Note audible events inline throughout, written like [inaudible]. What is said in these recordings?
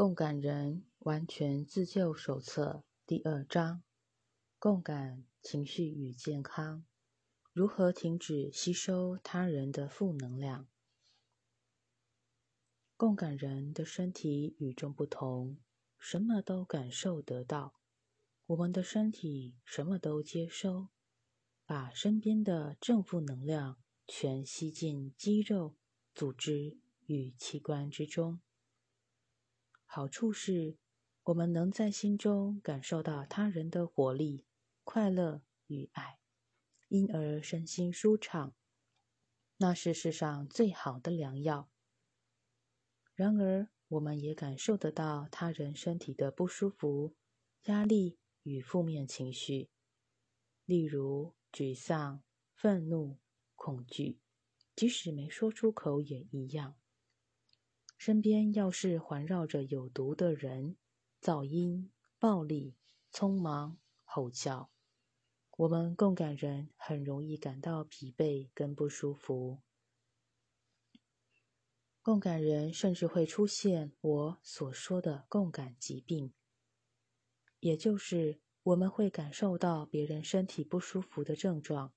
共感人完全自救手册第二章：共感情绪与健康，如何停止吸收他人的负能量？共感人的身体与众不同，什么都感受得到。我们的身体什么都接收，把身边的正负能量全吸进肌肉、组织与器官之中。好处是，我们能在心中感受到他人的活力、快乐与爱，因而身心舒畅。那是世上最好的良药。然而，我们也感受得到他人身体的不舒服、压力与负面情绪，例如沮丧、愤怒、恐惧，即使没说出口也一样。身边要是环绕着有毒的人、噪音、暴力、匆忙、吼叫，我们共感人很容易感到疲惫跟不舒服。共感人甚至会出现我所说的共感疾病，也就是我们会感受到别人身体不舒服的症状，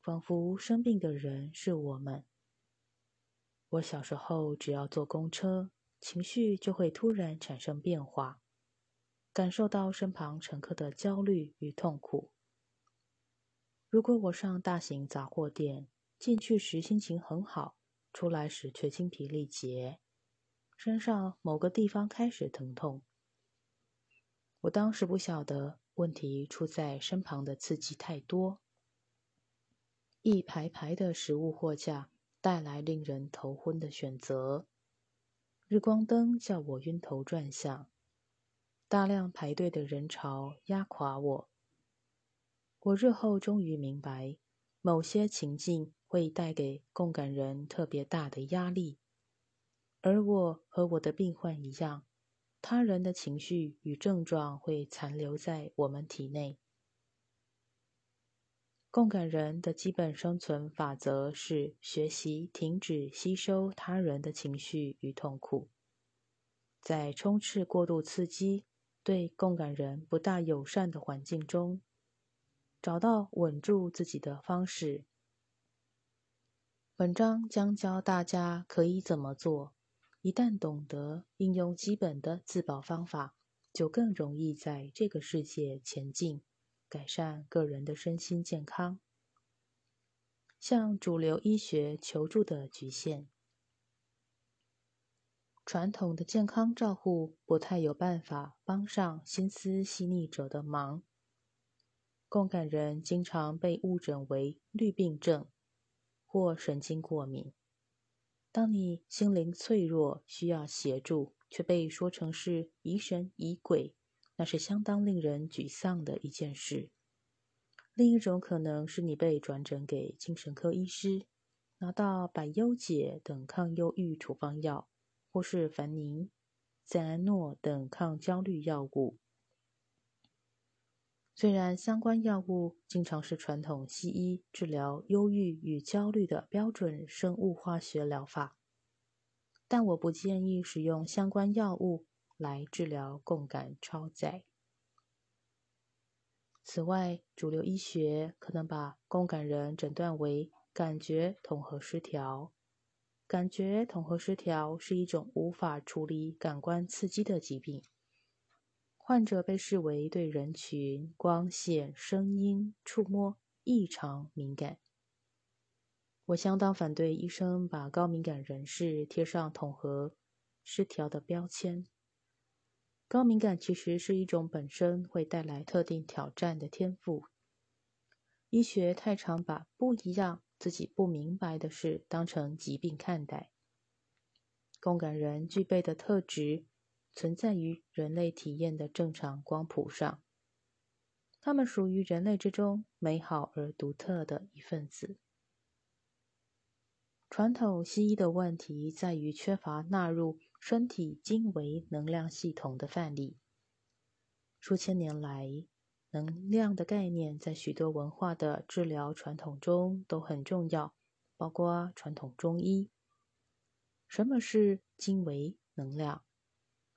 仿佛生病的人是我们。我小时候，只要坐公车，情绪就会突然产生变化，感受到身旁乘客的焦虑与痛苦。如果我上大型杂货店，进去时心情很好，出来时却精疲力竭，身上某个地方开始疼痛，我当时不晓得问题出在身旁的刺激太多，一排排的食物货架。带来令人头昏的选择，日光灯叫我晕头转向，大量排队的人潮压垮我。我日后终于明白，某些情境会带给共感人特别大的压力，而我和我的病患一样，他人的情绪与症状会残留在我们体内。共感人的基本生存法则是学习停止吸收他人的情绪与痛苦，在充斥过度刺激、对共感人不大友善的环境中，找到稳住自己的方式。本章将教大家可以怎么做，一旦懂得应用基本的自保方法，就更容易在这个世界前进。改善个人的身心健康，向主流医学求助的局限，传统的健康照护不太有办法帮上心思细腻者的忙。共感人经常被误诊为绿病症或神经过敏。当你心灵脆弱需要协助，却被说成是疑神疑鬼。那是相当令人沮丧的一件事。另一种可能是你被转诊给精神科医师，拿到百忧解等抗忧郁处方药，或是凡宁、赞安诺等抗焦虑药物。虽然相关药物经常是传统西医治疗忧郁与焦虑的标准生物化学疗法，但我不建议使用相关药物。来治疗共感超载。此外，主流医学可能把共感人诊断为感觉统合失调。感觉统合失调是一种无法处理感官刺激的疾病，患者被视为对人群、光线、声音、触摸异常敏感。我相当反对医生把高敏感人士贴上统合失调的标签。高敏感其实是一种本身会带来特定挑战的天赋。医学太常把不一样、自己不明白的事当成疾病看待。共感人具备的特质存在于人类体验的正常光谱上，他们属于人类之中美好而独特的一份子。传统西医的问题在于缺乏纳入。身体经为能量系统的范例。数千年来，能量的概念在许多文化的治疗传统中都很重要，包括传统中医。什么是经为能量？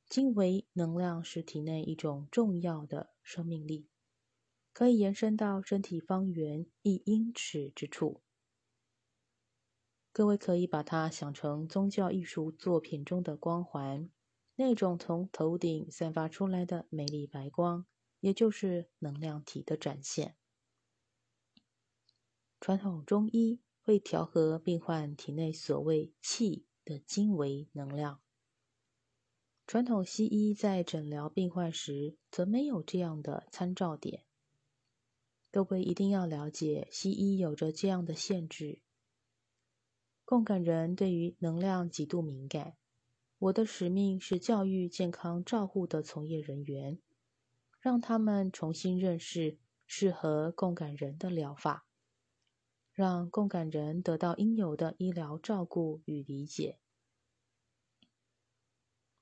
精微能量是体内一种重要的生命力，可以延伸到身体方圆一英尺之处。各位可以把它想成宗教艺术作品中的光环，那种从头顶散发出来的美丽白光，也就是能量体的展现。传统中医会调和病患体内所谓气的精微能量，传统西医在诊疗病患时则没有这样的参照点。各位一定要了解，西医有着这样的限制。共感人对于能量极度敏感。我的使命是教育健康照护的从业人员，让他们重新认识适合共感人的疗法，让共感人得到应有的医疗照顾与理解。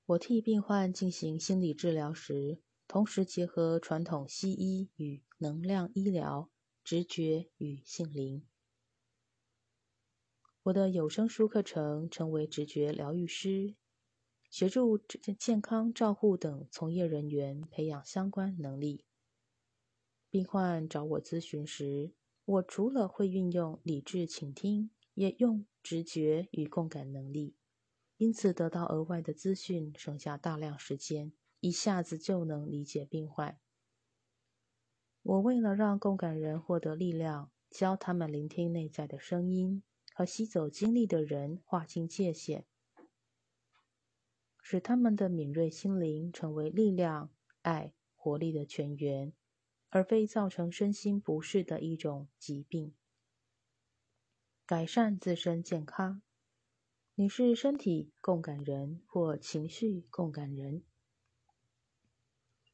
我替病患进行心理治疗时，同时结合传统西医与能量医疗、直觉与性灵。我的有声书课程成为直觉疗愈师，协助健康照护等从业人员培养相关能力。病患找我咨询时，我除了会运用理智倾听，也用直觉与共感能力，因此得到额外的资讯，省下大量时间，一下子就能理解病患。我为了让共感人获得力量，教他们聆听内在的声音。和吸走精力的人划清界限，使他们的敏锐心灵成为力量、爱、活力的泉源，而非造成身心不适的一种疾病。改善自身健康，你是身体共感人或情绪共感人？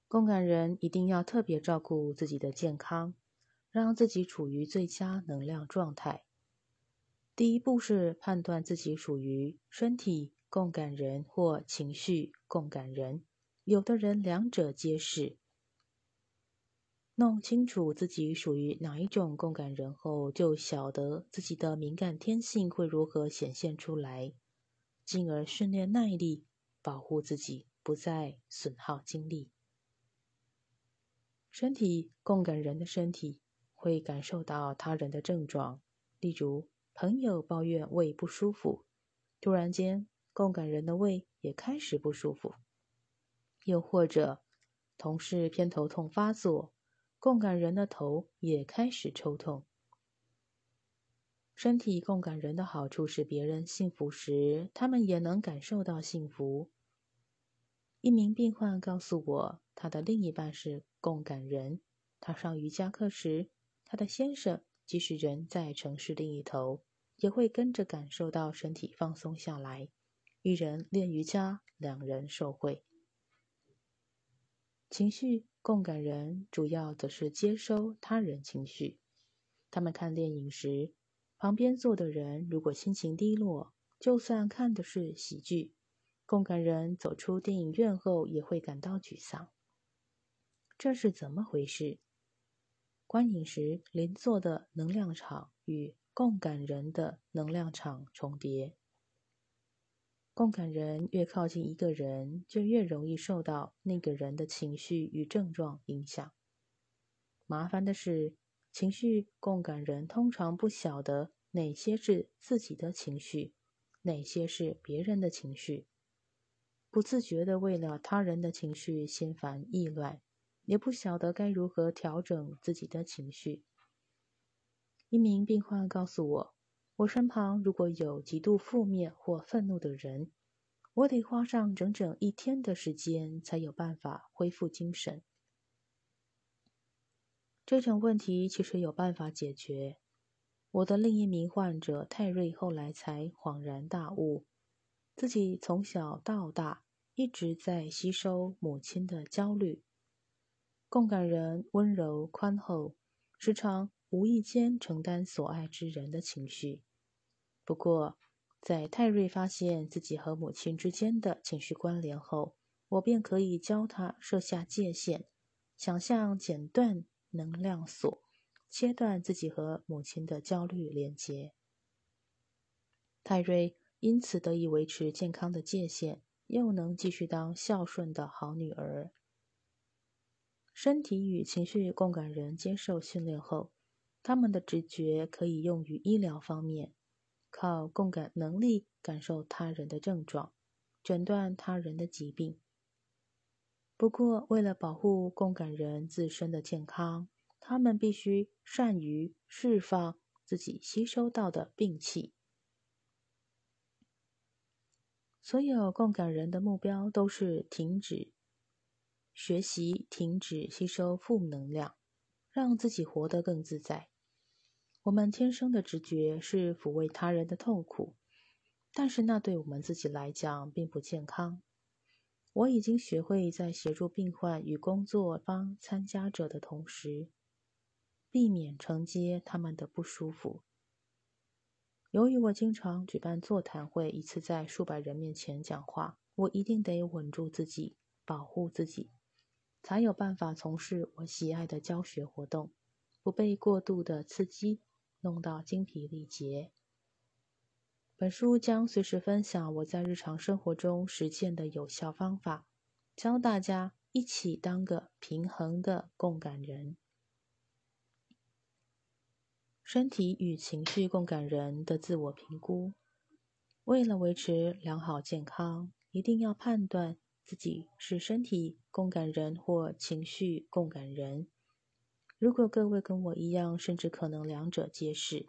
共感人一定要特别照顾自己的健康，让自己处于最佳能量状态。第一步是判断自己属于身体共感人或情绪共感人，有的人两者皆是。弄清楚自己属于哪一种共感人后，就晓得自己的敏感天性会如何显现出来，进而训练耐力，保护自己不再损耗精力。身体共感人的身体会感受到他人的症状，例如。朋友抱怨胃不舒服，突然间，共感人的胃也开始不舒服；又或者，同事偏头痛发作，共感人的头也开始抽痛。身体共感人的好处是，别人幸福时，他们也能感受到幸福。一名病患告诉我，他的另一半是共感人，他上瑜伽课时，他的先生。即使人在城市另一头，也会跟着感受到身体放松下来。一人练瑜伽，两人受惠。情绪共感人主要则是接收他人情绪。他们看电影时，旁边坐的人如果心情低落，就算看的是喜剧，共感人走出电影院后也会感到沮丧。这是怎么回事？观影时，邻座的能量场与共感人的能量场重叠。共感人越靠近一个人，就越容易受到那个人的情绪与症状影响。麻烦的是，情绪共感人通常不晓得哪些是自己的情绪，哪些是别人的情绪，不自觉的为了他人的情绪心烦意乱。也不晓得该如何调整自己的情绪。一名病患告诉我：“我身旁如果有极度负面或愤怒的人，我得花上整整一天的时间才有办法恢复精神。”这种问题其实有办法解决。我的另一名患者泰瑞后来才恍然大悟，自己从小到大一直在吸收母亲的焦虑。共感人温柔宽厚，时常无意间承担所爱之人的情绪。不过，在泰瑞发现自己和母亲之间的情绪关联后，我便可以教他设下界限，想象剪断能量锁，切断自己和母亲的焦虑连接。泰瑞因此得以维持健康的界限，又能继续当孝顺的好女儿。身体与情绪共感人接受训练后，他们的直觉可以用于医疗方面，靠共感能力感受他人的症状，诊断他人的疾病。不过，为了保护共感人自身的健康，他们必须善于释放自己吸收到的病气。所有共感人的目标都是停止。学习停止吸收负能量，让自己活得更自在。我们天生的直觉是抚慰他人的痛苦，但是那对我们自己来讲并不健康。我已经学会在协助病患与工作方参加者的同时，避免承接他们的不舒服。由于我经常举办座谈会，一次在数百人面前讲话，我一定得稳住自己，保护自己。才有办法从事我喜爱的教学活动，不被过度的刺激弄到精疲力竭。本书将随时分享我在日常生活中实践的有效方法，教大家一起当个平衡的共感人。身体与情绪共感人的自我评估，为了维持良好健康，一定要判断。自己是身体共感人或情绪共感人。如果各位跟我一样，甚至可能两者皆是，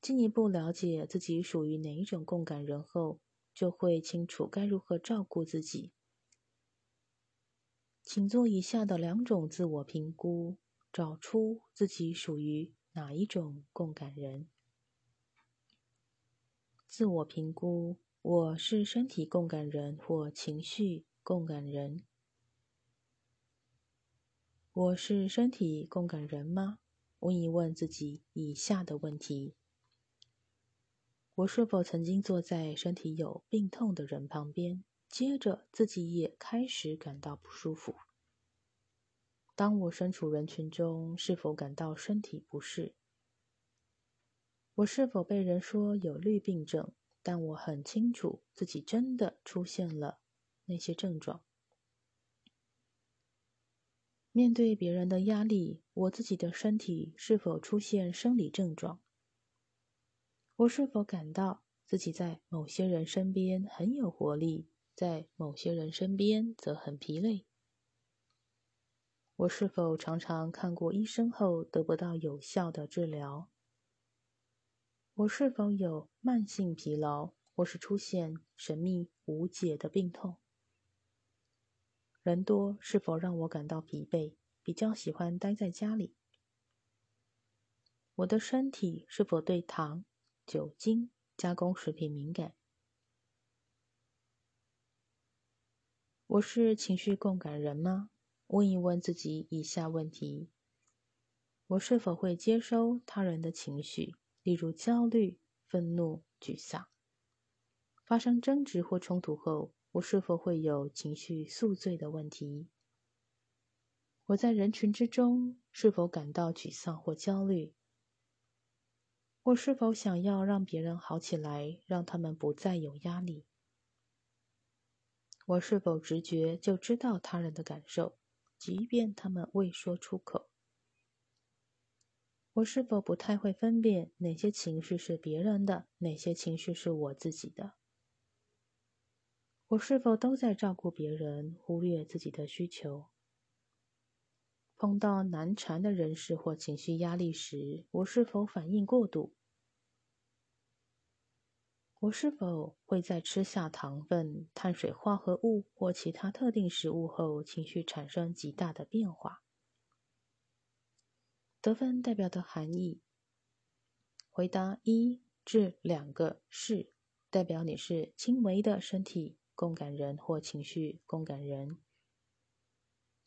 进一步了解自己属于哪一种共感人后，就会清楚该如何照顾自己。请做以下的两种自我评估，找出自己属于哪一种共感人。自我评估。我是身体共感人或情绪共感人。我是身体共感人吗？问一问自己以下的问题：我是否曾经坐在身体有病痛的人旁边，接着自己也开始感到不舒服？当我身处人群中，是否感到身体不适？我是否被人说有绿病症？但我很清楚自己真的出现了那些症状。面对别人的压力，我自己的身体是否出现生理症状？我是否感到自己在某些人身边很有活力，在某些人身边则很疲累？我是否常常看过医生后得不到有效的治疗？我是否有慢性疲劳，或是出现神秘无解的病痛？人多是否让我感到疲惫，比较喜欢待在家里？我的身体是否对糖、酒精、加工食品敏感？我是情绪共感人吗？问一问自己以下问题：我是否会接收他人的情绪？例如焦虑、愤怒、沮丧。发生争执或冲突后，我是否会有情绪宿醉的问题？我在人群之中是否感到沮丧或焦虑？我是否想要让别人好起来，让他们不再有压力？我是否直觉就知道他人的感受，即便他们未说出口？我是否不太会分辨哪些情绪是别人的，哪些情绪是我自己的？我是否都在照顾别人，忽略自己的需求？碰到难缠的人事或情绪压力时，我是否反应过度？我是否会在吃下糖分、碳水化合物或其他特定食物后，情绪产生极大的变化？得分代表的含义：回答一至两个是，代表你是轻微的身体共感人或情绪共感人；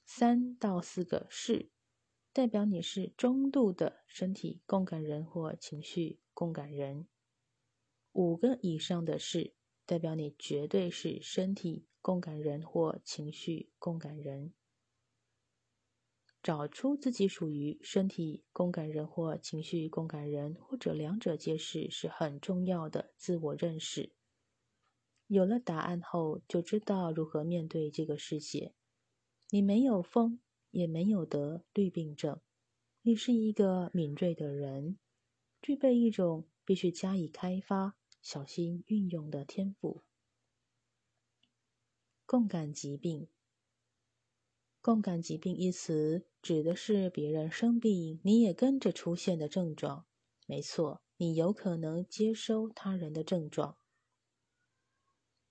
三到四个是，代表你是中度的身体共感人或情绪共感人；五个以上的是，代表你绝对是身体共感人或情绪共感人。找出自己属于身体共感人或情绪共感人，或者两者皆是，是很重要的自我认识。有了答案后，就知道如何面对这个世界。你没有疯，也没有得绿病症，你是一个敏锐的人，具备一种必须加以开发、小心运用的天赋。共感疾病。共感疾病一词指的是别人生病，你也跟着出现的症状。没错，你有可能接收他人的症状。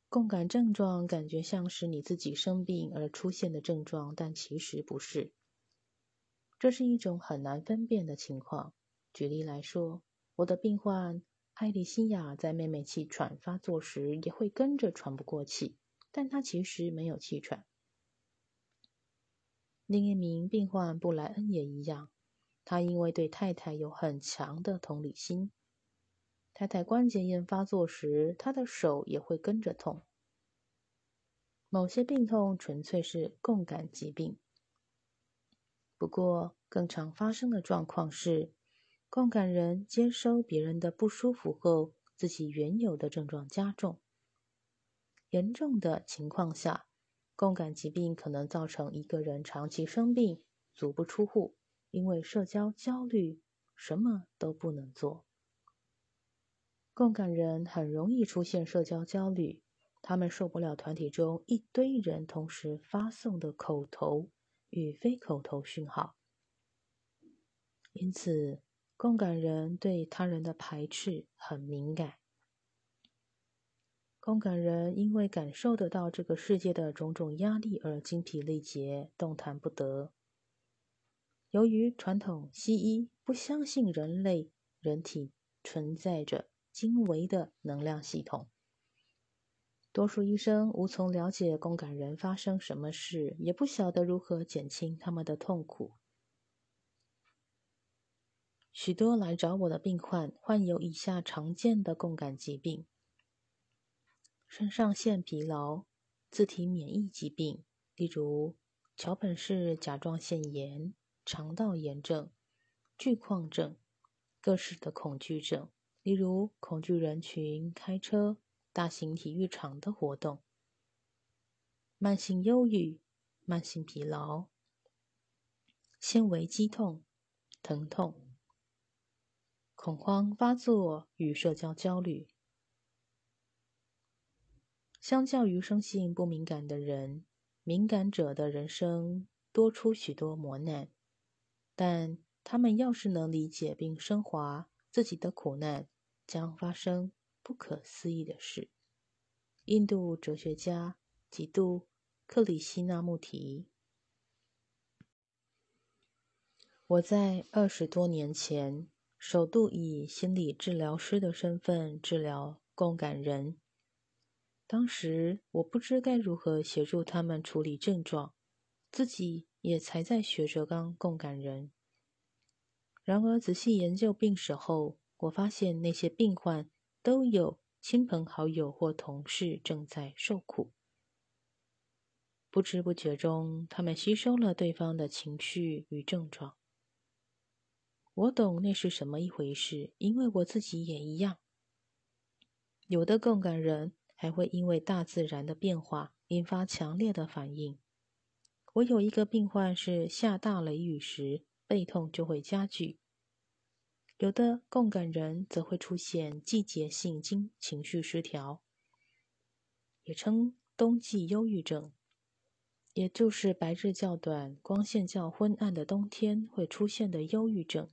共感症状感觉像是你自己生病而出现的症状，但其实不是。这是一种很难分辨的情况。举例来说，我的病患艾丽西亚在妹妹气喘发作时也会跟着喘不过气，但她其实没有气喘。另一名病患布莱恩也一样，他因为对太太有很强的同理心，太太关节炎发作时，他的手也会跟着痛。某些病痛纯粹是共感疾病，不过更常发生的状况是，共感人接收别人的不舒服后，自己原有的症状加重。严重的情况下。共感疾病可能造成一个人长期生病，足不出户，因为社交焦虑，什么都不能做。共感人很容易出现社交焦虑，他们受不了团体中一堆人同时发送的口头与非口头讯号，因此共感人对他人的排斥很敏感。共感人因为感受得到这个世界的种种压力而精疲力竭、动弹不得。由于传统西医不相信人类人体存在着精微的能量系统，多数医生无从了解共感人发生什么事，也不晓得如何减轻他们的痛苦。许多来找我的病患患有以下常见的共感疾病。肾上腺疲劳、自体免疫疾病，例如桥本氏甲状腺炎、肠道炎症、巨矿症；各式的恐惧症，例如恐惧人群、开车、大型体育场的活动；慢性忧郁、慢性疲劳、纤维肌痛、疼痛、恐慌发作与社交焦虑。相较于生性不敏感的人，敏感者的人生多出许多磨难。但他们要是能理解并升华自己的苦难，将发生不可思议的事。印度哲学家吉杜·克里希那穆提。我在二十多年前首度以心理治疗师的身份治疗共感人。当时我不知该如何协助他们处理症状，自己也才在学着当共感人。然而仔细研究病史后，我发现那些病患都有亲朋好友或同事正在受苦。不知不觉中，他们吸收了对方的情绪与症状。我懂那是什么一回事，因为我自己也一样。有的共感人。还会因为大自然的变化引发强烈的反应。我有一个病患是下大雷雨时背痛就会加剧，有的共感人则会出现季节性经情绪失调，也称冬季忧郁症，也就是白日较短、光线较昏暗的冬天会出现的忧郁症。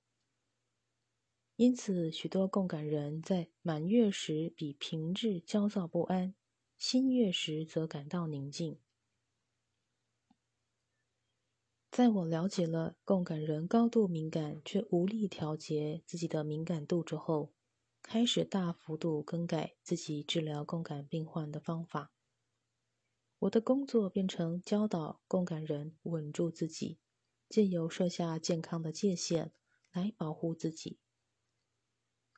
因此，许多共感人在满月时比平日焦躁不安，新月时则感到宁静。在我了解了共感人高度敏感却无力调节自己的敏感度之后，开始大幅度更改自己治疗共感病患的方法。我的工作变成教导共感人稳住自己，借由设下健康的界限来保护自己。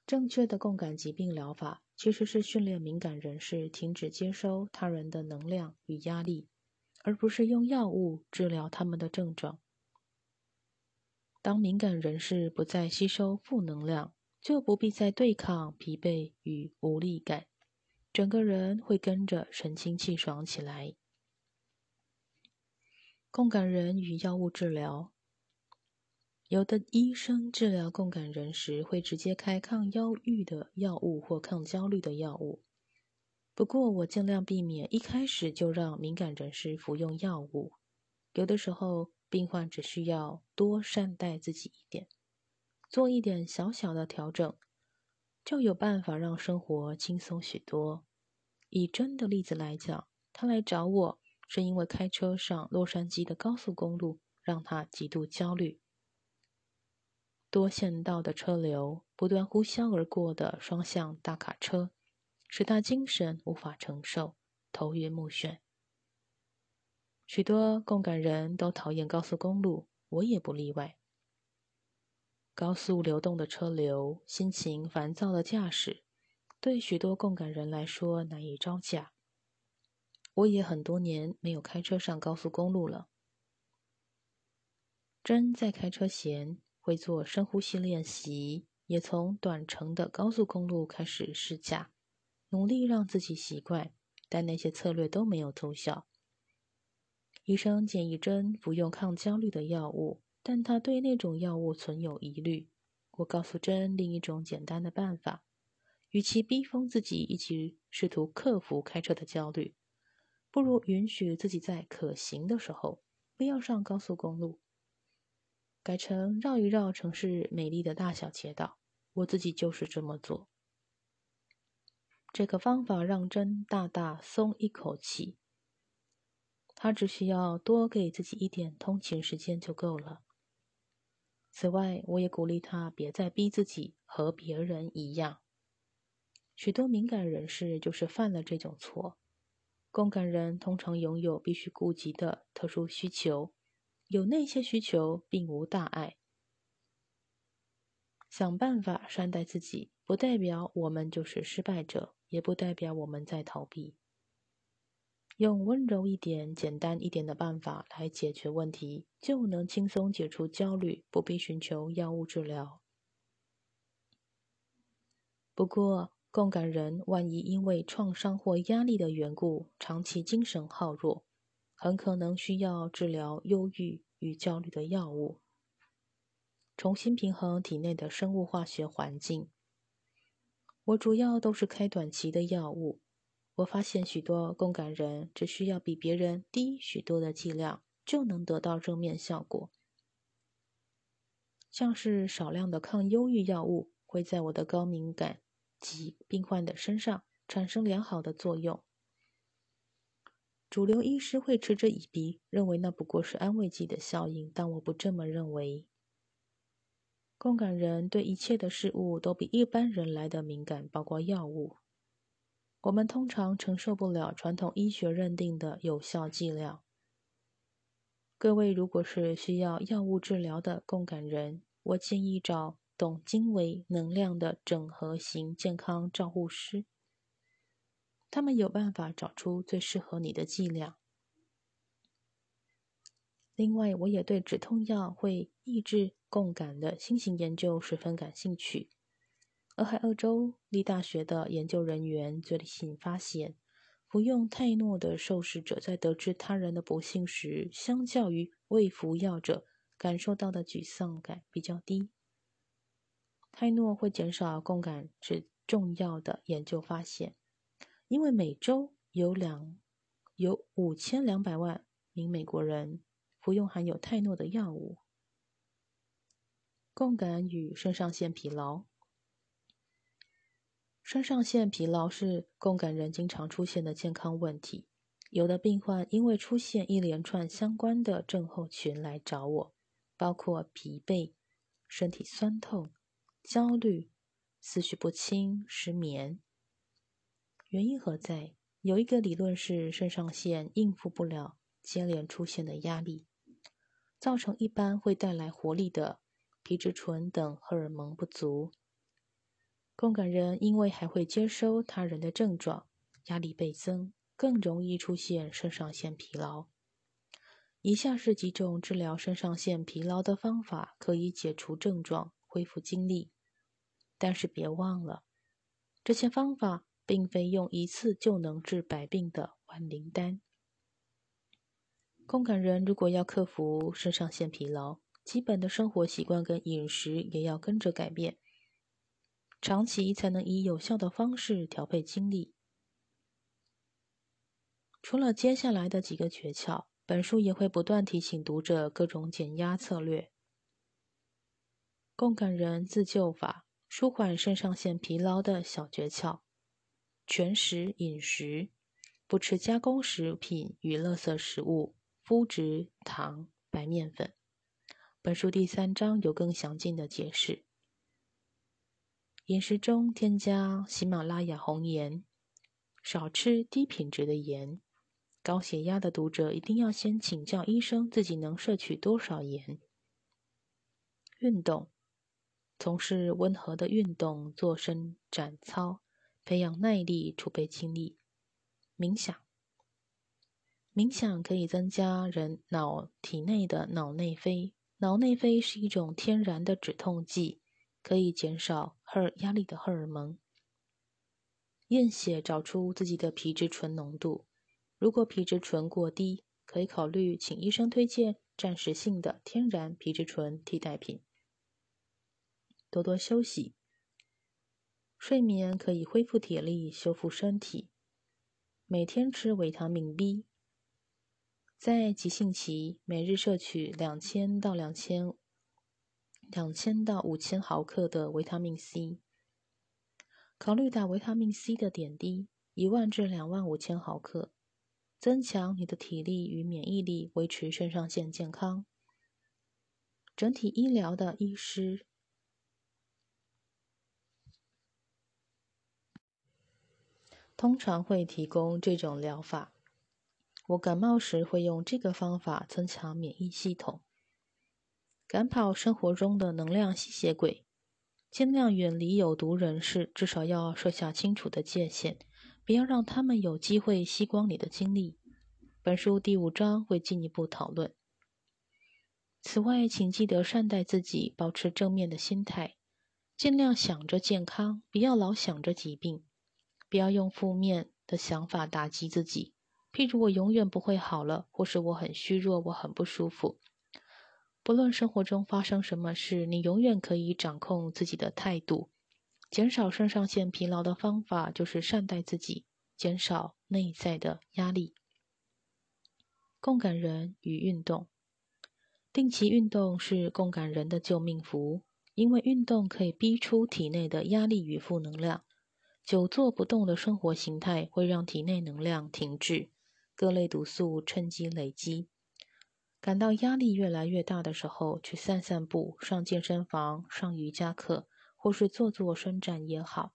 正确的共感疾病疗法其实是训练敏感人士停止接收他人的能量与压力，而不是用药物治疗他们的症状。当敏感人士不再吸收负能量，就不必再对抗疲惫与无力感。整个人会跟着神清气爽起来。共感人与药物治疗，有的医生治疗共感人时会直接开抗忧郁的药物或抗焦虑的药物。不过，我尽量避免一开始就让敏感人士服用药物。有的时候，病患只需要多善待自己一点，做一点小小的调整，就有办法让生活轻松许多。以真的例子来讲，他来找我是因为开车上洛杉矶的高速公路让他极度焦虑，多线道的车流，不断呼啸而过的双向大卡车。使他精神无法承受，头晕目眩。许多共感人都讨厌高速公路，我也不例外。高速流动的车流，心情烦躁的驾驶，对许多共感人来说难以招架。我也很多年没有开车上高速公路了。真在开车前会做深呼吸练习，也从短程的高速公路开始试驾。努力让自己习惯，但那些策略都没有奏效。医生建议真服用抗焦虑的药物，但他对那种药物存有疑虑。我告诉真另一种简单的办法：与其逼疯自己一起试图克服开车的焦虑，不如允许自己在可行的时候不要上高速公路，改成绕一绕城市美丽的大小街道。我自己就是这么做。这个方法让真大大松一口气。他只需要多给自己一点通勤时间就够了。此外，我也鼓励他别再逼自己和别人一样。许多敏感人士就是犯了这种错。共感人通常拥有必须顾及的特殊需求，有那些需求并无大碍。想办法善待自己，不代表我们就是失败者。也不代表我们在逃避。用温柔一点、简单一点的办法来解决问题，就能轻松解除焦虑，不必寻求药物治疗。不过，共感人万一因为创伤或压力的缘故，长期精神耗弱，很可能需要治疗忧郁与焦虑的药物，重新平衡体内的生物化学环境。我主要都是开短期的药物。我发现许多共感人只需要比别人低许多的剂量，就能得到正面效果。像是少量的抗忧郁药物会在我的高敏感及病患的身上产生良好的作用。主流医师会嗤之以鼻，认为那不过是安慰剂的效应，但我不这么认为。共感人对一切的事物都比一般人来的敏感，包括药物。我们通常承受不了传统医学认定的有效剂量。各位，如果是需要药物治疗的共感人，我建议找懂经纬能量的整合型健康照护师，他们有办法找出最适合你的剂量。另外，我也对止痛药会抑制共感的新型研究十分感兴趣。俄亥俄州立大学的研究人员最近发现，服用泰诺的受试者在得知他人的不幸时，相较于未服药者感受到的沮丧感比较低。泰诺会减少共感是重要的研究发现，因为每周有两有五千两百万名美国人。服用含有泰诺的药物。共感与肾上腺疲劳。肾上腺疲劳是共感人经常出现的健康问题。有的病患因为出现一连串相关的症候群来找我，包括疲惫、身体酸痛、焦虑、思绪不清、失眠。原因何在？有一个理论是肾上腺应付不了接连出现的压力。造成一般会带来活力的皮质醇等荷尔蒙不足。共感人因为还会接收他人的症状，压力倍增，更容易出现肾上腺疲劳。以下是几种治疗肾上腺疲劳的方法，可以解除症状，恢复精力。但是别忘了，这些方法并非用一次就能治百病的万灵丹。共感人如果要克服肾上腺疲劳，基本的生活习惯跟饮食也要跟着改变，长期才能以有效的方式调配精力。除了接下来的几个诀窍，本书也会不断提醒读者各种减压策略。共感人自救法，舒缓肾上腺疲劳的小诀窍：全食饮食，不吃加工食品与垃圾食物、麸质、糖、白面粉。本书第三章有更详尽的解释。饮食中添加喜马拉雅红盐，少吃低品质的盐。高血压的读者一定要先请教医生，自己能摄取多少盐。运动，从事温和的运动，做伸展操，培养耐力，储备精力。冥想，冥想可以增加人脑体内的脑内啡。脑内啡是一种天然的止痛剂，可以减少荷压力的荷尔蒙。验血找出自己的皮质醇浓度，如果皮质醇过低，可以考虑请医生推荐暂时性的天然皮质醇替代品。多多休息，睡眠可以恢复体力、修复身体。每天吃维他命 B。在急性期，每日摄取两千到两千两千到五千毫克的维他命 C。考虑打维他命 C 的点滴，一万至两万五千毫克，增强你的体力与免疫力，维持肾上腺健康。整体医疗的医师通常会提供这种疗法。我感冒时会用这个方法增强免疫系统，赶跑生活中的能量吸血鬼，尽量远离有毒人士，至少要设下清楚的界限，不要让他们有机会吸光你的精力。本书第五章会进一步讨论。此外，请记得善待自己，保持正面的心态，尽量想着健康，不要老想着疾病，不要用负面的想法打击自己。譬如我永远不会好了，或是我很虚弱，我很不舒服。不论生活中发生什么事，你永远可以掌控自己的态度。减少肾上腺疲劳的方法就是善待自己，减少内在的压力。共感人与运动，定期运动是共感人的救命符，因为运动可以逼出体内的压力与负能量。久坐不动的生活形态会让体内能量停滞。各类毒素趁机累积，感到压力越来越大的时候，去散散步、上健身房、上瑜伽课，或是做做伸展也好。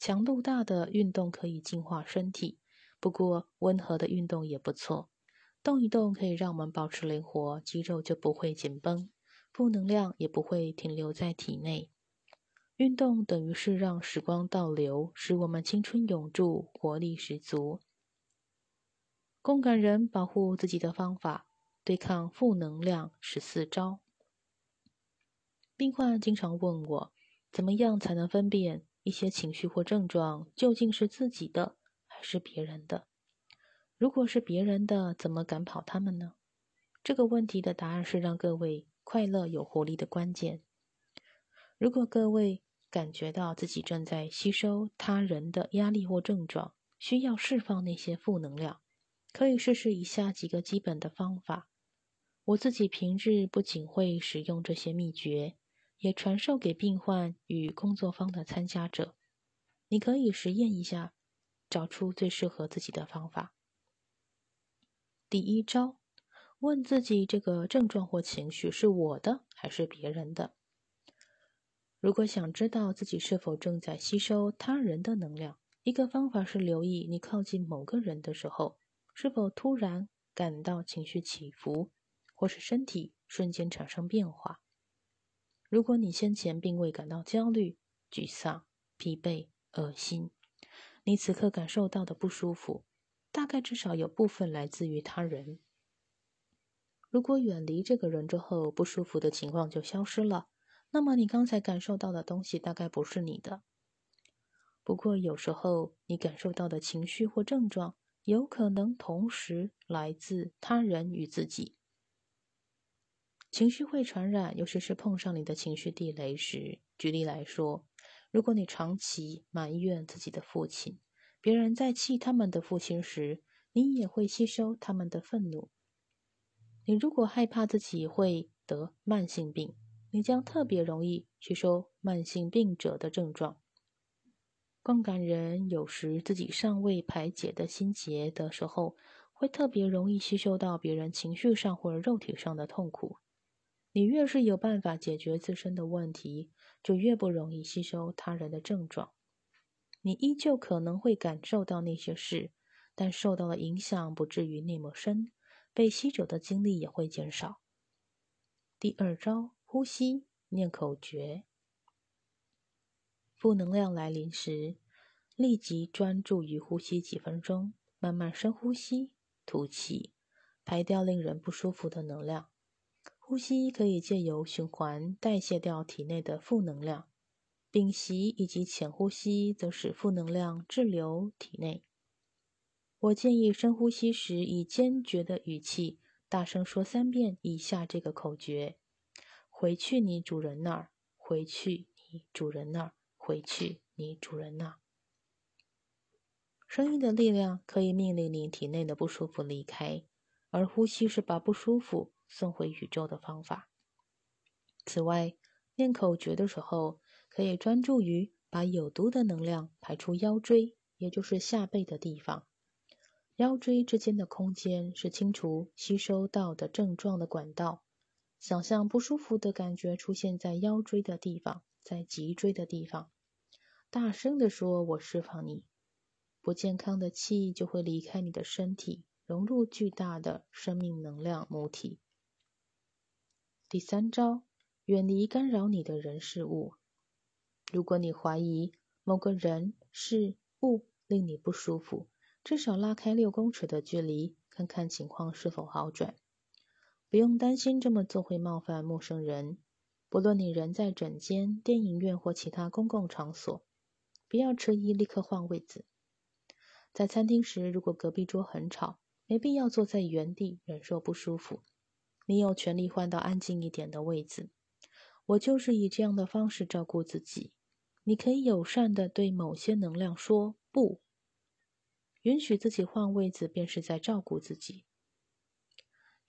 强度大的运动可以净化身体，不过温和的运动也不错。动一动可以让我们保持灵活，肌肉就不会紧绷，负能量也不会停留在体内。运动等于是让时光倒流，使我们青春永驻，活力十足。共感人保护自己的方法：对抗负能量十四招。病患经常问我，怎么样才能分辨一些情绪或症状究竟是自己的还是别人的？如果是别人的，怎么赶跑他们呢？这个问题的答案是让各位快乐有活力的关键。如果各位感觉到自己正在吸收他人的压力或症状，需要释放那些负能量。可以试试以下几个基本的方法。我自己平日不仅会使用这些秘诀，也传授给病患与工作坊的参加者。你可以实验一下，找出最适合自己的方法。第一招，问自己：这个症状或情绪是我的还是别人的？如果想知道自己是否正在吸收他人的能量，一个方法是留意你靠近某个人的时候。是否突然感到情绪起伏，或是身体瞬间产生变化？如果你先前并未感到焦虑、沮丧、疲惫、恶心，你此刻感受到的不舒服，大概至少有部分来自于他人。如果远离这个人之后，不舒服的情况就消失了，那么你刚才感受到的东西大概不是你的。不过有时候你感受到的情绪或症状，有可能同时来自他人与自己。情绪会传染，尤其是碰上你的情绪地雷时。举例来说，如果你长期埋怨自己的父亲，别人在气他们的父亲时，你也会吸收他们的愤怒。你如果害怕自己会得慢性病，你将特别容易吸收慢性病者的症状。共感人有时自己尚未排解的心结的时候，会特别容易吸收到别人情绪上或者肉体上的痛苦。你越是有办法解决自身的问题，就越不容易吸收他人的症状。你依旧可能会感受到那些事，但受到的影响不至于那么深，被吸走的精力也会减少。第二招：呼吸，念口诀。负能量来临时，立即专注于呼吸几分钟，慢慢深呼吸，吐气，排掉令人不舒服的能量。呼吸可以借由循环代谢掉体内的负能量，屏息以及浅呼吸则使负能量滞留体内。我建议深呼吸时以坚决的语气大声说三遍以下这个口诀：回去你主人那儿，回去你主人那儿，回去你主人那儿。声音的力量可以命令你体内的不舒服离开，而呼吸是把不舒服。送回宇宙的方法。此外，念口诀的时候，可以专注于把有毒的能量排出腰椎，也就是下背的地方。腰椎之间的空间是清除吸收到的症状的管道。想象不舒服的感觉出现在腰椎的地方，在脊椎的地方，大声的说：“我释放你。”不健康的气就会离开你的身体，融入巨大的生命能量母体。第三招，远离干扰你的人事物。如果你怀疑某个人事物令你不舒服，至少拉开六公尺的距离，看看情况是否好转。不用担心这么做会冒犯陌生人。不论你人在诊间、电影院或其他公共场所，不要迟疑，立刻换位子。在餐厅时，如果隔壁桌很吵，没必要坐在原地忍受不舒服。你有权利换到安静一点的位子。我就是以这样的方式照顾自己。你可以友善的对某些能量说不，允许自己换位子，便是在照顾自己。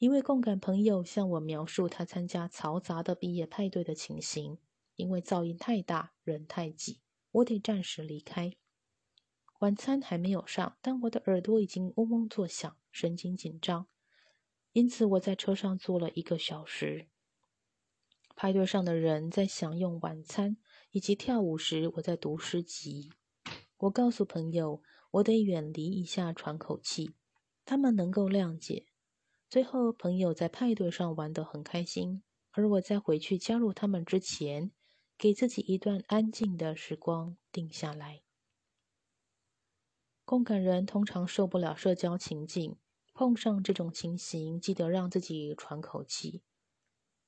一位共感朋友向我描述他参加嘈杂的毕业派对的情形，因为噪音太大，人太挤，我得暂时离开。晚餐还没有上，但我的耳朵已经嗡嗡作响，神经紧张。因此，我在车上坐了一个小时。派对上的人在享用晚餐以及跳舞时，我在读诗集。我告诉朋友，我得远离一下，喘口气。他们能够谅解。最后，朋友在派对上玩得很开心，而我在回去加入他们之前，给自己一段安静的时光，定下来。共感人通常受不了社交情境。碰上这种情形，记得让自己喘口气。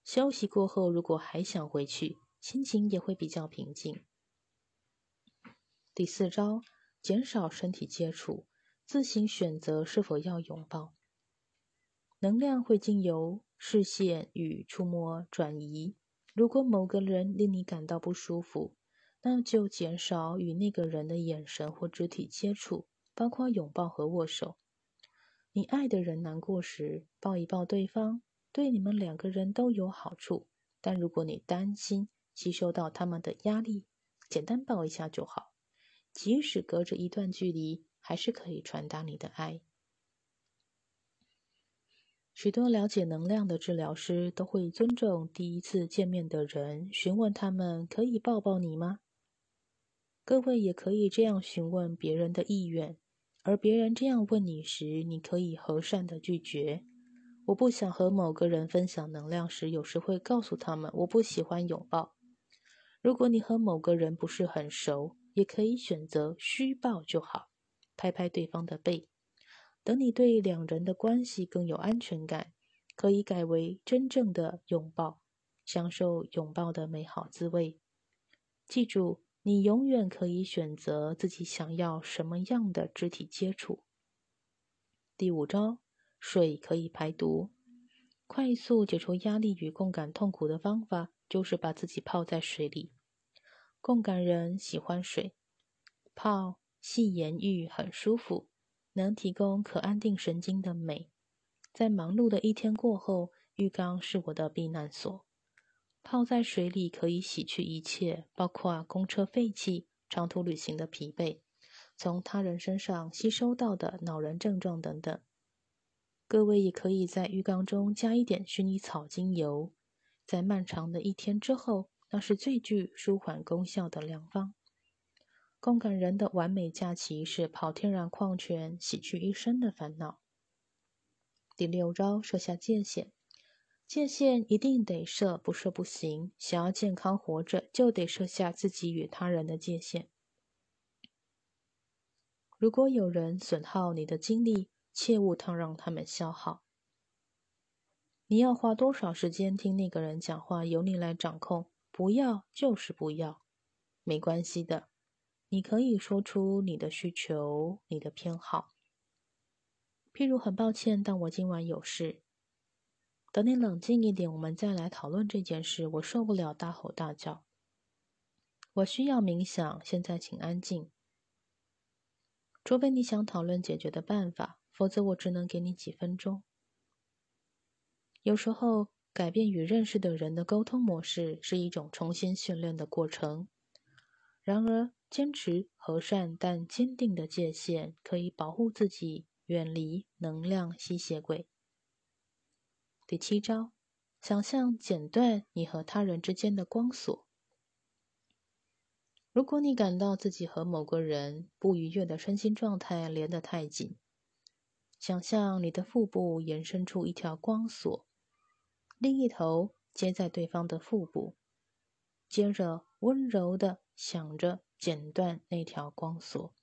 休息过后，如果还想回去，心情也会比较平静。第四招，减少身体接触，自行选择是否要拥抱。能量会经由视线与触摸转移。如果某个人令你感到不舒服，那就减少与那个人的眼神或肢体接触，包括拥抱和握手。你爱的人难过时，抱一抱对方，对你们两个人都有好处。但如果你担心吸收到他们的压力，简单抱一下就好。即使隔着一段距离，还是可以传达你的爱。许多了解能量的治疗师都会尊重第一次见面的人，询问他们可以抱抱你吗？各位也可以这样询问别人的意愿。而别人这样问你时，你可以和善的拒绝。我不想和某个人分享能量时，有时会告诉他们我不喜欢拥抱。如果你和某个人不是很熟，也可以选择虚抱就好，拍拍对方的背。等你对两人的关系更有安全感，可以改为真正的拥抱，享受拥抱的美好滋味。记住，你永远可以选择自己想要什么样的肢体接触。第五招，水可以排毒。快速解除压力与共感痛苦的方法，就是把自己泡在水里。共感人喜欢水，泡细盐浴很舒服，能提供可安定神经的美。在忙碌的一天过后，浴缸是我的避难所。泡在水里可以洗去一切，包括公车废气、长途旅行的疲惫，从他人身上吸收到的恼人症状等等。各位也可以在浴缸中加一点薰衣草精油，在漫长的一天之后，那是最具舒缓功效的良方。共感人的完美假期是泡天然矿泉，洗去一身的烦恼。第六招，设下界限。界限一定得设，不设不行。想要健康活着，就得设下自己与他人的界限。如果有人损耗你的精力，切勿倘让他们消耗。你要花多少时间听那个人讲话，由你来掌控。不要就是不要，没关系的。你可以说出你的需求、你的偏好。譬如，很抱歉，但我今晚有事。等你冷静一点，我们再来讨论这件事。我受不了大吼大叫。我需要冥想。现在，请安静。除非你想讨论解决的办法。否则，我只能给你几分钟。有时候，改变与认识的人的沟通模式是一种重新训练的过程。然而，坚持和善但坚定的界限，可以保护自己远离能量吸血鬼。第七招：想象剪断你和他人之间的光锁。如果你感到自己和某个人不愉悦的身心状态连得太紧，想象你的腹部延伸出一条光锁，另一头接在对方的腹部，接着温柔的想着剪断那条光索。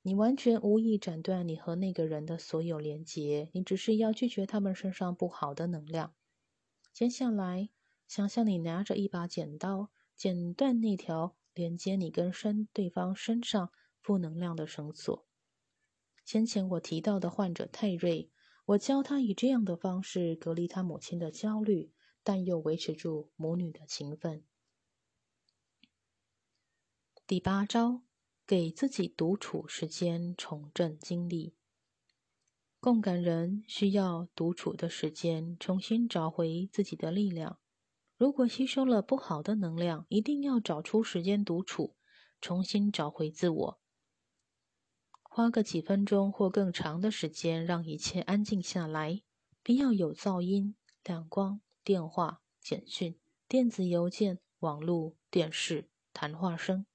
你完全无意斩断你和那个人的所有连结，你只是要拒绝他们身上不好的能量。接下来，想象你拿着一把剪刀，剪断那条连接你跟身对方身上负能量的绳索。先前我提到的患者泰瑞，我教他以这样的方式隔离他母亲的焦虑，但又维持住母女的情分。第八招，给自己独处时间，重振精力。共感人需要独处的时间，重新找回自己的力量。如果吸收了不好的能量，一定要找出时间独处，重新找回自我。花个几分钟或更长的时间，让一切安静下来，不要有噪音、亮光、电话、简讯、电子邮件、网络、电视、谈话声。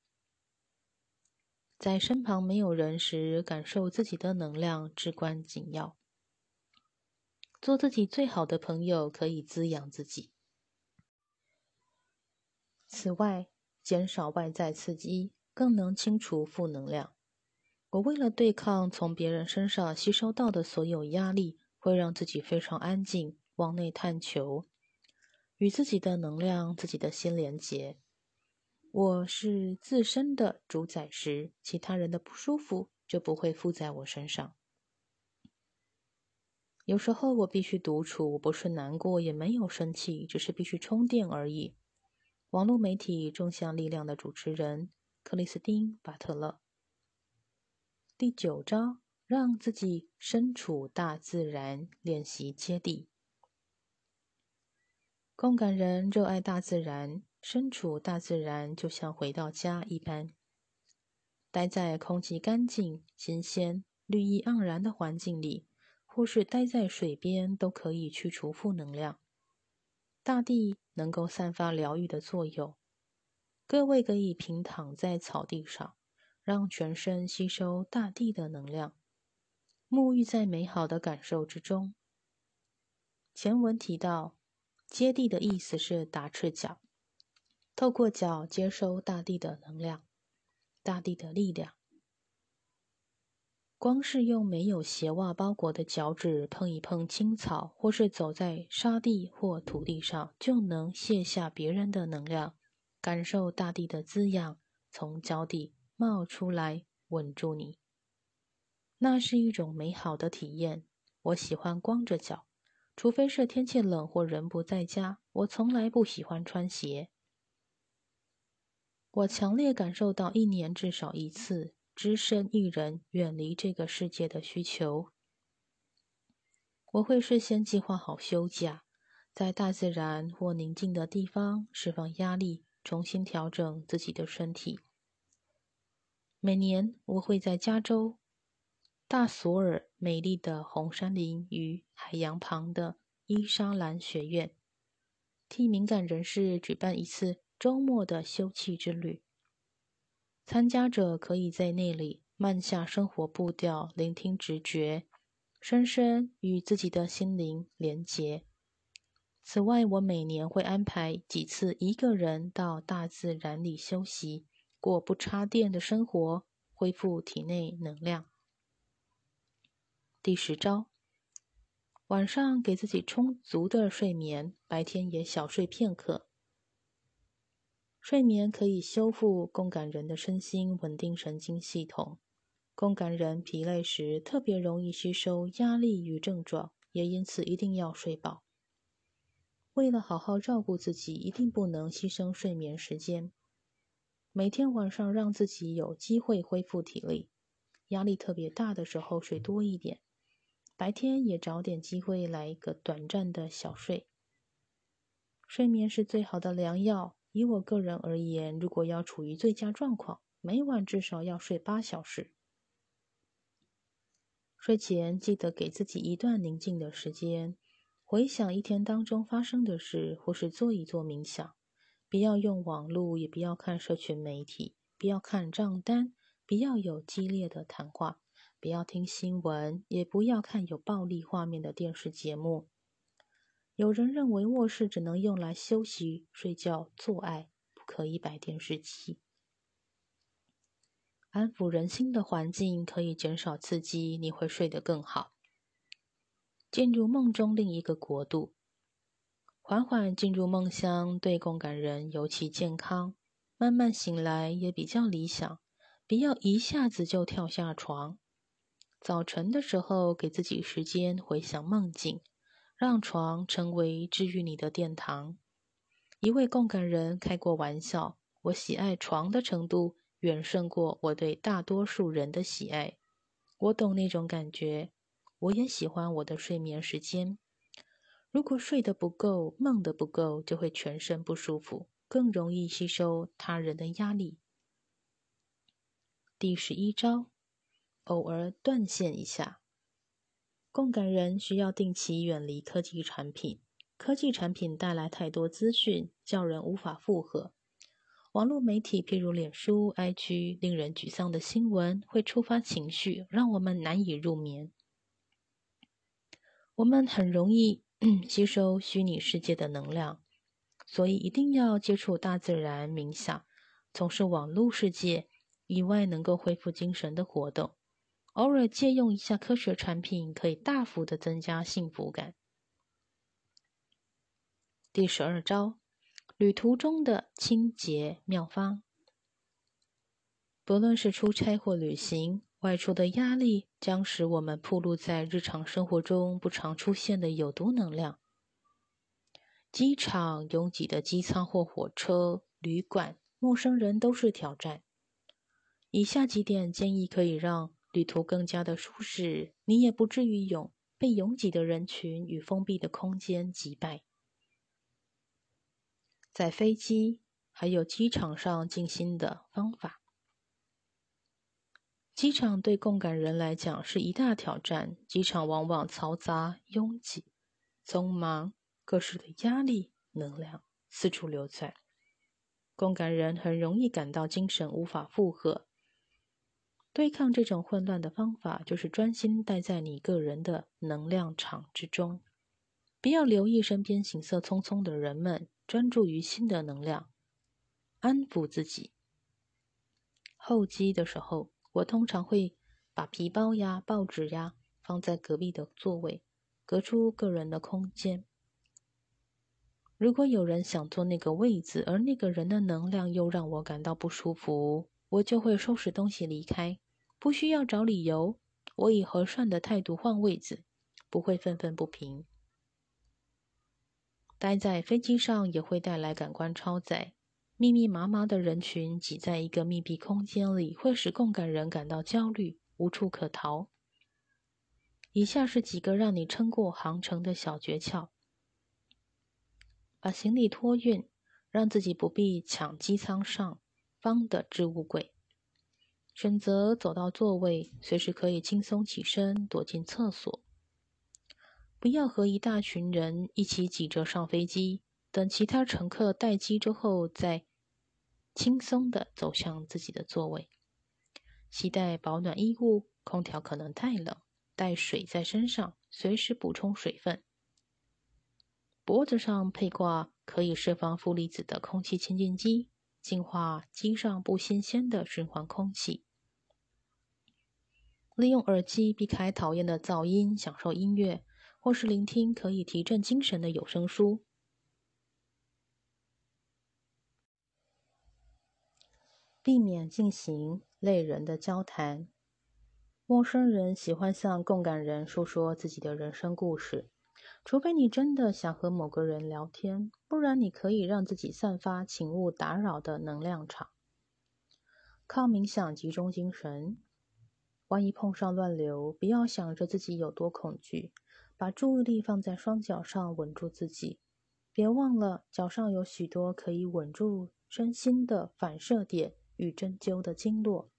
在身旁没有人时，感受自己的能量至关紧要。做自己最好的朋友，可以滋养自己。此外，减少外在刺激，更能清除负能量。我为了对抗从别人身上吸收到的所有压力，会让自己非常安静，往内探求，与自己的能量、自己的心连结。我是自身的主宰时，其他人的不舒服就不会附在我身上。有时候我必须独处，我不是难过，也没有生气，只是必须充电而已。网络媒体正向力量的主持人克里斯汀·巴特勒。第九招，让自己身处大自然，练习接地。共感人热爱大自然，身处大自然就像回到家一般。待在空气干净、新鲜、绿意盎然的环境里，或是待在水边，都可以去除负能量。大地能够散发疗愈的作用。各位可以平躺在草地上。让全身吸收大地的能量，沐浴在美好的感受之中。前文提到，接地的意思是打赤脚，透过脚接收大地的能量、大地的力量。光是用没有鞋袜包裹的脚趾碰一碰青草，或是走在沙地或土地上，就能卸下别人的能量，感受大地的滋养。从脚底冒出来，稳住你。那是一种美好的体验。我喜欢光着脚，除非是天气冷或人不在家。我从来不喜欢穿鞋。我强烈感受到一年至少一次只身一人远离这个世界的需求。我会事先计划好休假，在大自然或宁静的地方释放压力，重新调整自己的身体。每年我会在加州大索尔美丽的红杉林与海洋旁的伊莎兰学院，替敏感人士举办一次周末的休憩之旅。参加者可以在那里慢下生活步调，聆听直觉。深深与自己的心灵连结。此外，我每年会安排几次一个人到大自然里休息，过不插电的生活，恢复体内能量。第十招：晚上给自己充足的睡眠，白天也小睡片刻。睡眠可以修复共感人的身心，稳定神经系统。共感人疲累时特别容易吸收压力与症状，也因此一定要睡饱。为了好好照顾自己，一定不能牺牲睡眠时间。每天晚上让自己有机会恢复体力，压力特别大的时候睡多一点，白天也找点机会来一个短暂的小睡。睡眠是最好的良药。以我个人而言，如果要处于最佳状况，每晚至少要睡八小时。睡前记得给自己一段宁静的时间，回想一天当中发生的事，或是做一做冥想。不要用网络，也不要看社群媒体，不要看账单，不要有激烈的谈话，不要听新闻，也不要看有暴力画面的电视节目。有人认为卧室只能用来休息、睡觉、做爱，不可以摆电视机。安抚人心的环境可以减少刺激，你会睡得更好。进入梦中另一个国度，缓缓进入梦乡，对共感人尤其健康。慢慢醒来也比较理想，不要一下子就跳下床。早晨的时候，给自己时间回想梦境，让床成为治愈你的殿堂。一位共感人开过玩笑：“我喜爱床的程度。”远胜过我对大多数人的喜爱。我懂那种感觉，我也喜欢我的睡眠时间。如果睡得不够，梦得不够，就会全身不舒服，更容易吸收他人的压力。第十一招，偶尔断线一下。共感人需要定期远离科技产品，科技产品带来太多资讯，叫人无法负荷。网络媒体，譬如脸书、IG，令人沮丧的新闻会触发情绪，让我们难以入眠。我们很容易 [clears throat] 吸收虚拟世界的能量，所以一定要接触大自然、冥想，从事网络世界以外能够恢复精神的活动。偶尔借用一下科学产品，可以大幅的增加幸福感。第十二招。旅途中的清洁妙方，不论是出差或旅行，外出的压力将使我们暴露在日常生活中不常出现的有毒能量。机场拥挤的机舱或火车、旅馆，陌生人都是挑战。以下几点建议可以让旅途更加的舒适，你也不至于有被拥挤的人群与封闭的空间击败。在飞机还有机场上静心的方法。机场对共感人来讲是一大挑战，机场往往嘈杂、拥挤、匆忙，各式的压力、能量四处流窜，共感人很容易感到精神无法负荷。对抗这种混乱的方法，就是专心待在你个人的能量场之中，不要留意身边行色匆匆的人们。专注于新的能量，安抚自己。候机的时候，我通常会把皮包呀、报纸呀放在隔壁的座位，隔出个人的空间。如果有人想坐那个位子，而那个人的能量又让我感到不舒服，我就会收拾东西离开，不需要找理由。我以和善的态度换位子，不会愤愤不平。待在飞机上也会带来感官超载，密密麻麻的人群挤在一个密闭空间里，会使共感人感到焦虑，无处可逃。以下是几个让你撑过航程的小诀窍。把行李托运，让自己不必抢机舱上方的置物柜。选择走到座位，随时可以轻松起身躲进厕所。不要和一大群人一起挤着上飞机，等其他乘客待机之后，再轻松的走向自己的座位。携带保暖衣物，空调可能太冷，带水在身上，随时补充水分。脖子上配挂可以释放负离子的空气清净机，净化机上不新鲜的循环空气。利用耳机避开讨厌的噪音，享受音乐，或是聆听可以提振精神的有声书。避免进行累人的交谈。陌生人喜欢向共感人说说自己的人生故事。除非你真的想和某个人聊天，不然你可以让自己散发“请勿打扰”的能量场。靠冥想集中精神。万一碰上乱流，不要想着自己有多恐惧，把注意力放在双脚上，稳住自己。别忘了，脚上有许多可以稳住身心的反射点与针灸的经络。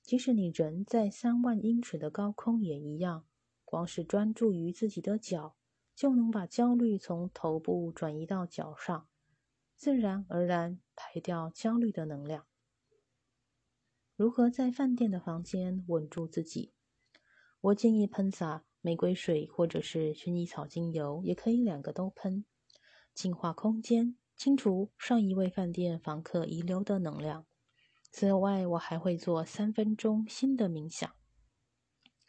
即使你人在三万英尺的高空也一样，光是专注于自己的脚。就能把焦虑从头部转移到脚上，自然而然排掉焦虑的能量。如何在饭店的房间稳住自己？我建议喷洒玫瑰水或者是薰衣草精油，也可以两个都喷，净化空间，清除上一位饭店房客遗留的能量。此外，我还会做三分钟新的冥想，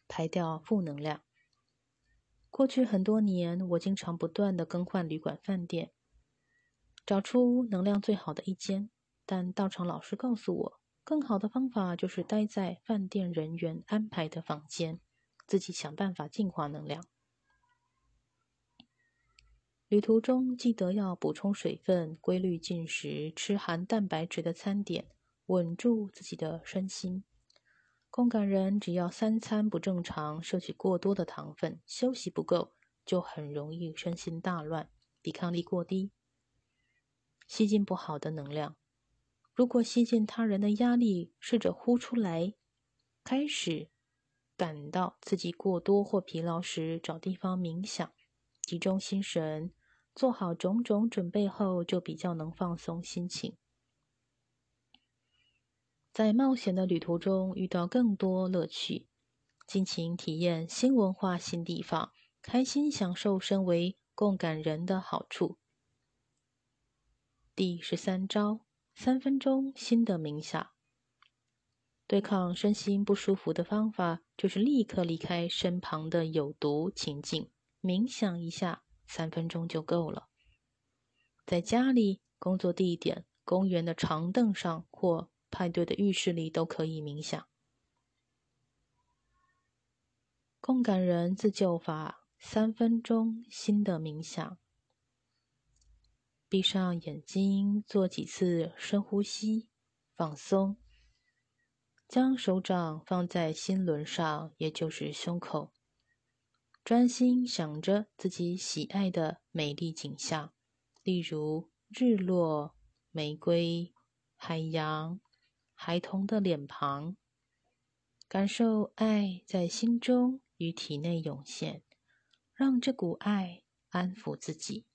排掉负能量。过去很多年，我经常不断的更换旅馆、饭店，找出能量最好的一间。但道场老师告诉我，更好的方法就是待在饭店人员安排的房间，自己想办法净化能量。旅途中记得要补充水分，规律进食，吃含蛋白质的餐点，稳住自己的身心。共感人只要三餐不正常，摄取过多的糖分，休息不够，就很容易身心大乱，抵抗力过低，吸进不好的能量。如果吸进他人的压力，试着呼出来。开始感到自己过多或疲劳时，找地方冥想，集中心神，做好种种准备后，就比较能放松心情。在冒险的旅途中遇到更多乐趣，尽情体验新文化、新地方，开心享受身为共感人的好处。第十三招：三分钟新的冥想。对抗身心不舒服的方法，就是立刻离开身旁的有毒情境，冥想一下，三分钟就够了。在家里、工作地点、公园的长凳上或。派对的浴室里都可以冥想。共感人自救法，三分钟新的冥想。闭上眼睛，做几次深呼吸，放松。将手掌放在心轮上，也就是胸口，专心想着自己喜爱的美丽景象，例如日落、玫瑰、海洋。孩童的脸庞，感受爱在心中与体内涌现，让这股爱安抚自己。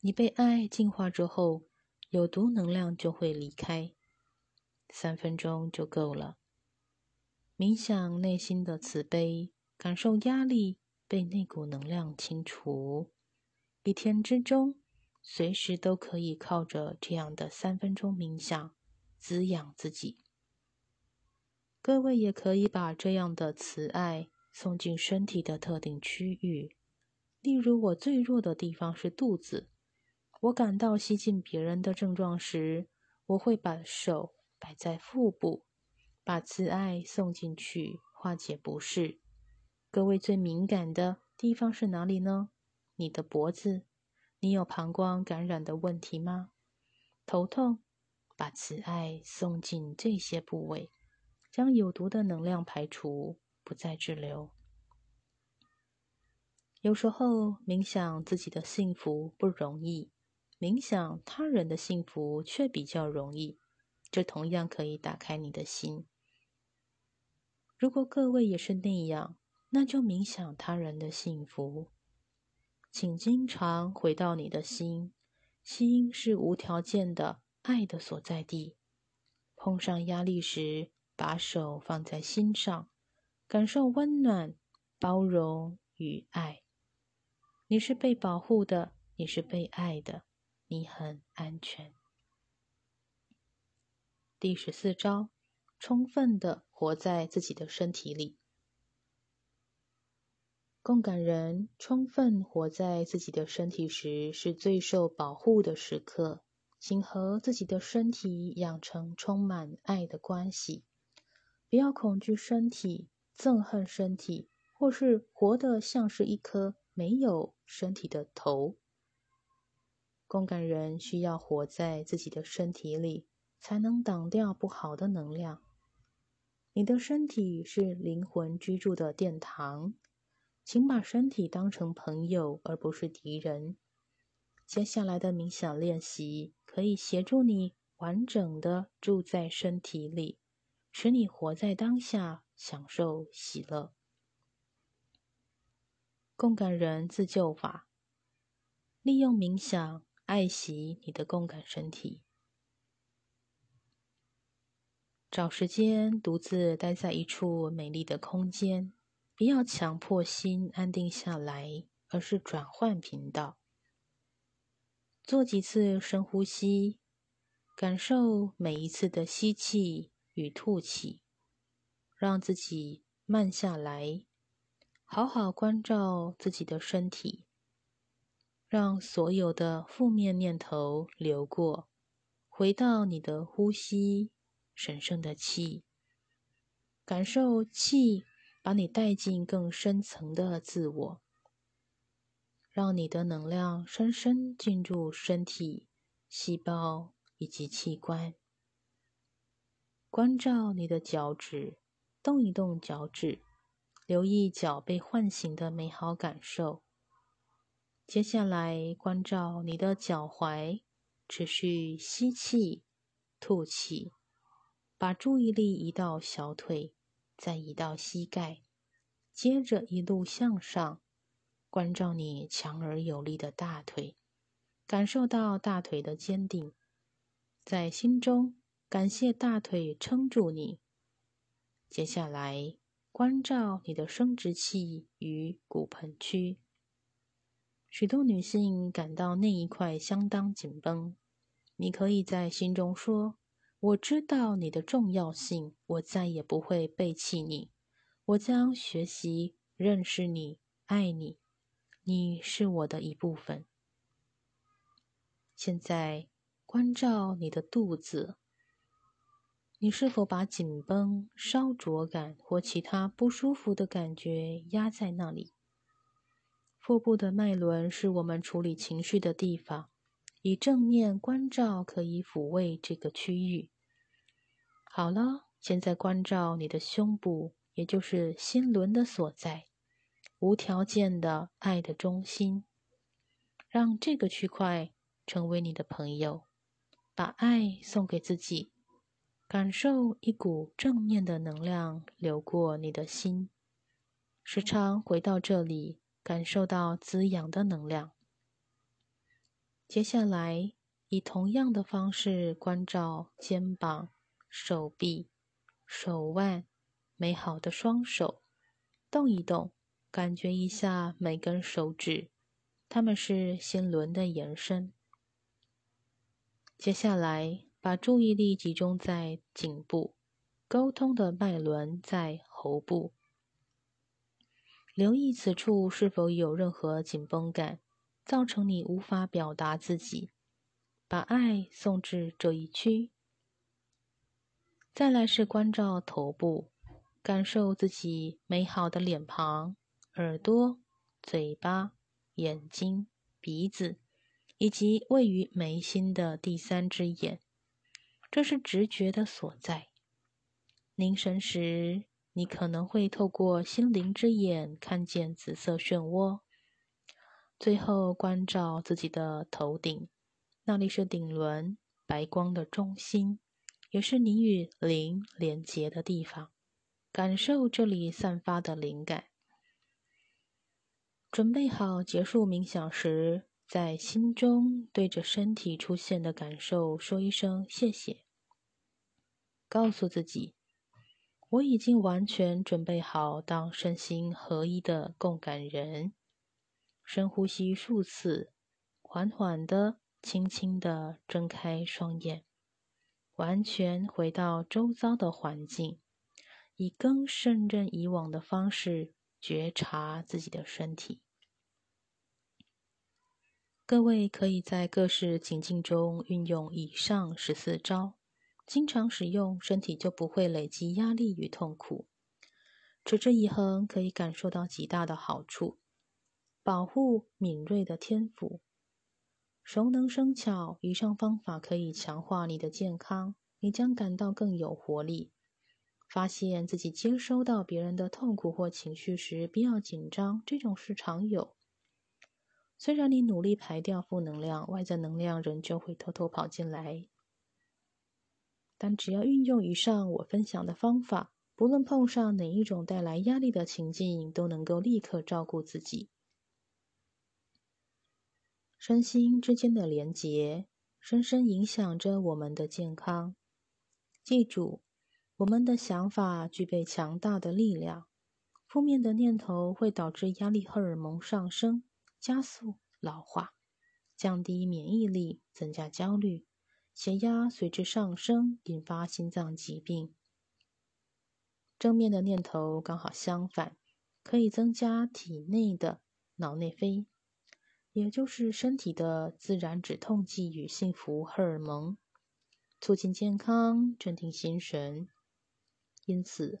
你被爱净化之后，有毒能量就会离开。三分钟就够了。冥想内心的慈悲，感受压力被那股能量清除。一天之中，随时都可以靠着这样的三分钟冥想。滋养自己，各位也可以把这样的慈爱送进身体的特定区域。例如，我最弱的地方是肚子，我感到吸进别人的症状时，我会把手摆在腹部，把慈爱送进去，化解不适。各位最敏感的地方是哪里呢？你的脖子。你有膀胱感染的问题吗？头痛，把慈爱送进这些部位，将有毒的能量排除，不再滞留。有时候冥想自己的幸福不容易，冥想他人的幸福却比较容易。这同样可以打开你的心。如果各位也是那样，那就冥想他人的幸福。请经常回到你的心，心是无条件的爱的所在地。碰上压力时，把手放在心上，感受温暖、包容与爱。你是被保护的，你是被爱的，你很安全。第十四招：充分的活在自己的身体里。共感人充分活在自己的身体时，是最受保护的时刻。请和自己的身体养成充满爱的关系，不要恐惧身体、憎恨身体，或是活得像是一颗。没有身体的头，共感人需要活在自己的身体里，才能挡掉不好的能量。你的身体是灵魂居住的殿堂，请把身体当成朋友，而不是敌人。接下来的冥想练习可以协助你完整的住在身体里，使你活在当下，享受喜乐。共感人自救法：利用冥想爱惜你的共感身体。找时间独自待在一处美丽的空间，不要强迫心安定下来，而是转换频道。做几次深呼吸，感受每一次的吸气与吐气，让自己慢下来。好好关照自己的身体，让所有的负面念头流过，回到你的呼吸，神圣的气，感受气把你带进更深层的自我，让你的能量深深进入身体、细胞以及器官。关照你的脚趾，动一动脚趾。留意脚被唤醒的美好感受。接下来，关照你的脚踝，持续吸气、吐气，把注意力移到小腿，再移到膝盖，接着一路向上，关照你强而有力的大腿，感受到大腿的坚定，在心中感谢大腿撑住你。接下来。关照你的生殖器与骨盆区。许多女性感到那一块相当紧绷。你可以在心中说：“我知道你的重要性，我再也不会背弃你。我将学习认识你，爱你。你是我的一部分。”现在关照你的肚子。你是否把紧绷、烧灼感或其他不舒服的感觉压在那里？腹部的脉轮是我们处理情绪的地方，以正面关照可以抚慰这个区域。好了，现在关照你的胸部，也就是心轮的所在，无条件的爱的中心，让这个区块成为你的朋友，把爱送给自己。感受一股正面的能量流过你的心，时常回到这里，感受到滋养的能量。接下来，以同样的方式关照肩膀、手臂、手腕，美好的双手，动一动，感觉一下每根手指，它们是心轮的延伸。接下来。把注意力集中在颈部，沟通的脉轮在喉部，留意此处是否有任何紧绷感，造成你无法表达自己，把爱送至这一区。再来是关照头部，感受自己美好的脸庞、耳朵、嘴巴、眼睛、鼻子，以及位于眉心的第三只眼，这是直觉的所在。凝神时，你可能会透过心灵之眼看见紫色漩涡。最后，关照自己的头顶，那里是顶轮，白光的中心，也是你与灵连结的地方。感受这里散发的灵感。准备好结束冥想时，在心中对着身体出现的感受说一声谢谢，告诉自己，我已经完全准备好当身心合一的共感人。深呼吸数次，缓缓的、轻轻的睁开双眼，完全回到周遭的环境，以更胜任以往的方式觉察自己的身体。各位可以在各式情境中运用以上十四招，经常使用，身体就不会累积压力与痛苦。持之以恒，可以感受到极大的好处。保护敏锐的天赋，熟能生巧。以上方法可以强化你的健康，你将感到更有活力。发现自己接收到别人的痛苦或情绪时，不要紧张，这种事常有。虽然你努力排掉负能量，外在能量仍旧会偷偷跑进来。但只要运用以上我分享的方法，不论碰上哪一种带来压力的情境，都能够立刻照顾自己。身心之间的连结，深深影响着我们的健康。记住，我们的想法具备强大的力量。负面的念头会导致压力荷尔蒙上升，加速老化，降低免疫力，增加焦虑，血压随之上升，引发心脏疾病。正面的念头刚好相反，可以增加体内的脑内啡。也就是身体的自然止痛剂与幸福荷尔蒙，促进健康，镇定心神。因此，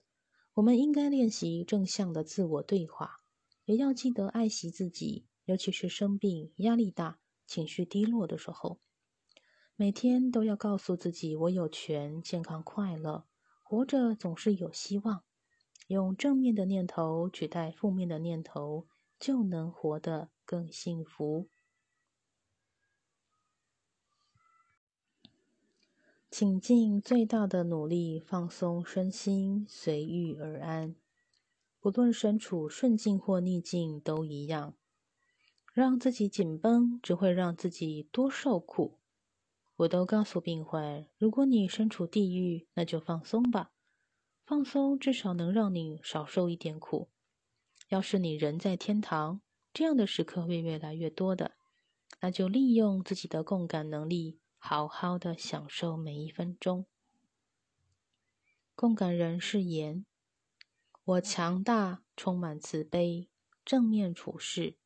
我们应该练习正向的自我对话，也要记得爱惜自己，尤其是生病、压力大、情绪低落的时候。每天都要告诉自己：“我有权健康快乐，活着总是有希望。”用正面的念头取代负面的念头，就能活得。更幸福，请尽最大的努力放松身心，随遇而安。不论身处顺境或逆境，都一样。让自己紧绷，只会让自己多受苦。我都告诉病患：如果你身处地狱，那就放松吧。放松至少能让你少受一点苦。要是你人在天堂，这样的时刻会越来越多的，那就利用自己的共感能力，好好的享受每一分钟。共感人是言：我强大，充满慈悲，正面处事，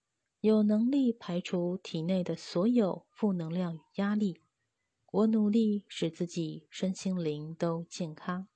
有能力排除体内的所有负能量与压力。我努力使自己身心灵都健康。